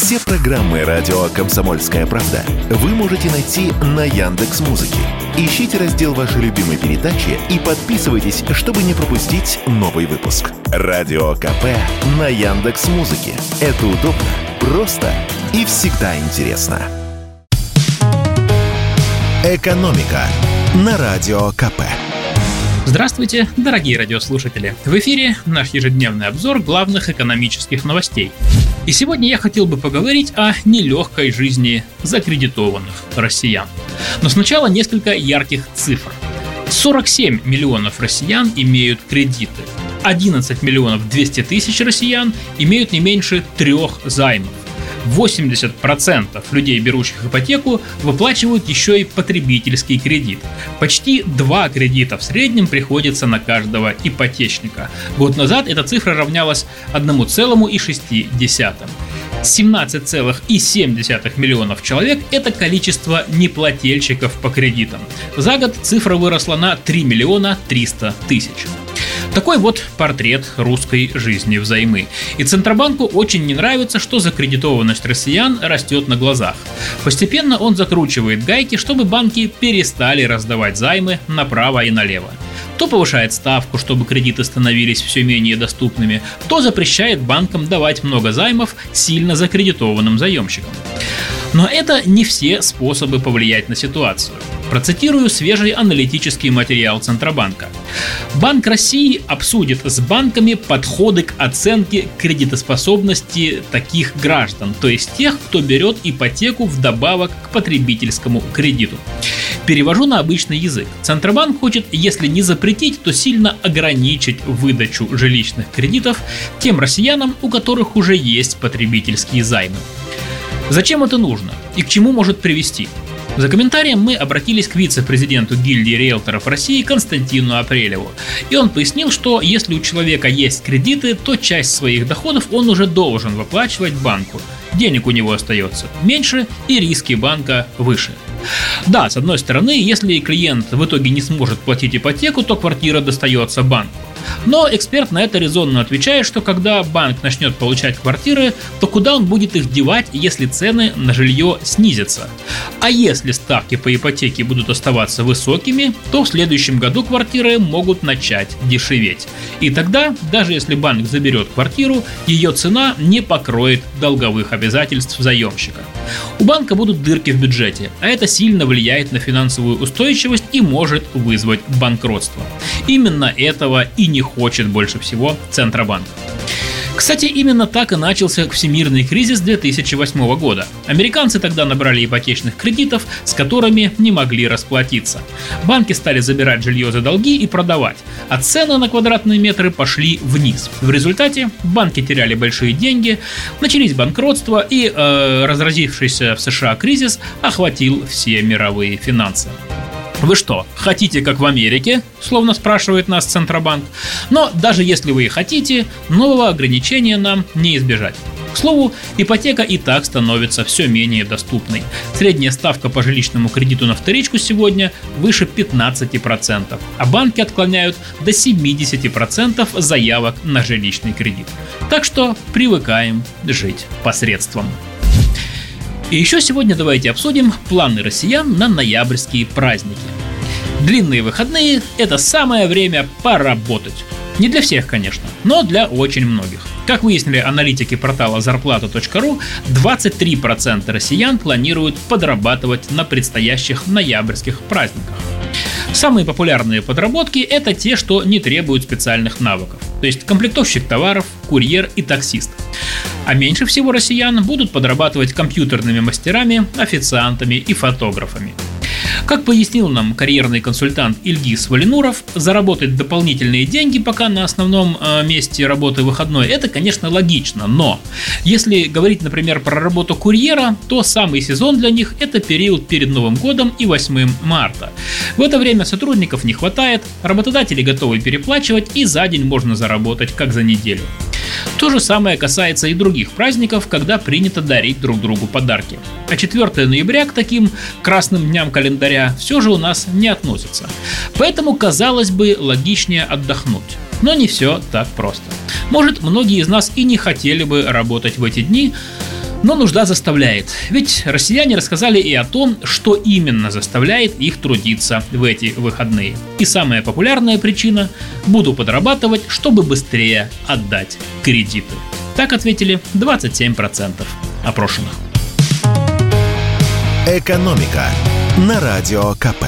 Все программы радио Комсомольская правда вы можете найти на Яндекс Музыке. Ищите раздел вашей любимой передачи и подписывайтесь, чтобы не пропустить новый выпуск. Радио КП на Яндекс Музыке. Это удобно, просто и всегда интересно. Экономика на радио КП. Здравствуйте, дорогие радиослушатели! В эфире наш ежедневный обзор главных экономических новостей. И сегодня я хотел бы поговорить о нелегкой жизни закредитованных россиян. Но сначала несколько ярких цифр. 47 миллионов россиян имеют кредиты. 11 миллионов 200 тысяч россиян имеют не меньше трех займов. 80% людей, берущих ипотеку, выплачивают еще и потребительский кредит. Почти два кредита в среднем приходится на каждого ипотечника. Год назад эта цифра равнялась 1,6. 17,7 миллионов человек – это количество неплательщиков по кредитам. За год цифра выросла на 3 миллиона 300 тысяч. Такой вот портрет русской жизни взаймы. И Центробанку очень не нравится, что закредитованность россиян растет на глазах. Постепенно он закручивает гайки, чтобы банки перестали раздавать займы направо и налево то повышает ставку, чтобы кредиты становились все менее доступными, то запрещает банкам давать много займов сильно закредитованным заемщикам. Но это не все способы повлиять на ситуацию. Процитирую свежий аналитический материал Центробанка. Банк России обсудит с банками подходы к оценке кредитоспособности таких граждан, то есть тех, кто берет ипотеку вдобавок к потребительскому кредиту. Перевожу на обычный язык. Центробанк хочет, если не запретить, то сильно ограничить выдачу жилищных кредитов тем россиянам, у которых уже есть потребительские займы. Зачем это нужно и к чему может привести? За комментарием мы обратились к вице-президенту гильдии риэлторов России Константину Апрелеву. И он пояснил, что если у человека есть кредиты, то часть своих доходов он уже должен выплачивать банку. Денег у него остается меньше и риски банка выше. Да, с одной стороны, если клиент в итоге не сможет платить ипотеку, то квартира достается банку. Но эксперт на это резонно отвечает, что когда банк начнет получать квартиры, то куда он будет их девать, если цены на жилье снизятся? А если ставки по ипотеке будут оставаться высокими, то в следующем году квартиры могут начать дешеветь. И тогда, даже если банк заберет квартиру, ее цена не покроет долговых обязательств заемщика. У банка будут дырки в бюджете, а это сильно влияет на финансовую устойчивость и может вызвать банкротство. Именно этого и не хочет больше всего Центробанк. Кстати, именно так и начался всемирный кризис 2008 года. Американцы тогда набрали ипотечных кредитов, с которыми не могли расплатиться. Банки стали забирать жилье за долги и продавать, а цены на квадратные метры пошли вниз. В результате банки теряли большие деньги, начались банкротства и э, разразившийся в США кризис охватил все мировые финансы. Вы что, хотите как в Америке? Словно спрашивает нас Центробанк. Но даже если вы и хотите, нового ограничения нам не избежать. К слову, ипотека и так становится все менее доступной. Средняя ставка по жилищному кредиту на вторичку сегодня выше 15%, а банки отклоняют до 70% заявок на жилищный кредит. Так что привыкаем жить посредством. И еще сегодня давайте обсудим планы россиян на ноябрьские праздники. Длинные выходные – это самое время поработать. Не для всех, конечно, но для очень многих. Как выяснили аналитики портала зарплата.ру, 23% россиян планируют подрабатывать на предстоящих ноябрьских праздниках. Самые популярные подработки – это те, что не требуют специальных навыков, то есть комплектовщик товаров, курьер и таксист. А меньше всего россиян будут подрабатывать компьютерными мастерами, официантами и фотографами. Как пояснил нам карьерный консультант Ильгиз Валинуров, заработать дополнительные деньги пока на основном э, месте работы выходной, это, конечно, логично, но если говорить, например, про работу курьера, то самый сезон для них это период перед Новым годом и 8 марта. В это время сотрудников не хватает, работодатели готовы переплачивать и за день можно заработать как за неделю. То же самое касается и других праздников, когда принято дарить друг другу подарки. А 4 ноября к таким красным дням календаря все же у нас не относится. Поэтому, казалось бы, логичнее отдохнуть. Но не все так просто. Может, многие из нас и не хотели бы работать в эти дни, Но нужда заставляет. Ведь россияне рассказали и о том, что именно заставляет их трудиться в эти выходные. И самая популярная причина – буду подрабатывать, чтобы быстрее отдать кредиты. Так ответили 27% опрошенных. «Экономика» на Радио КП.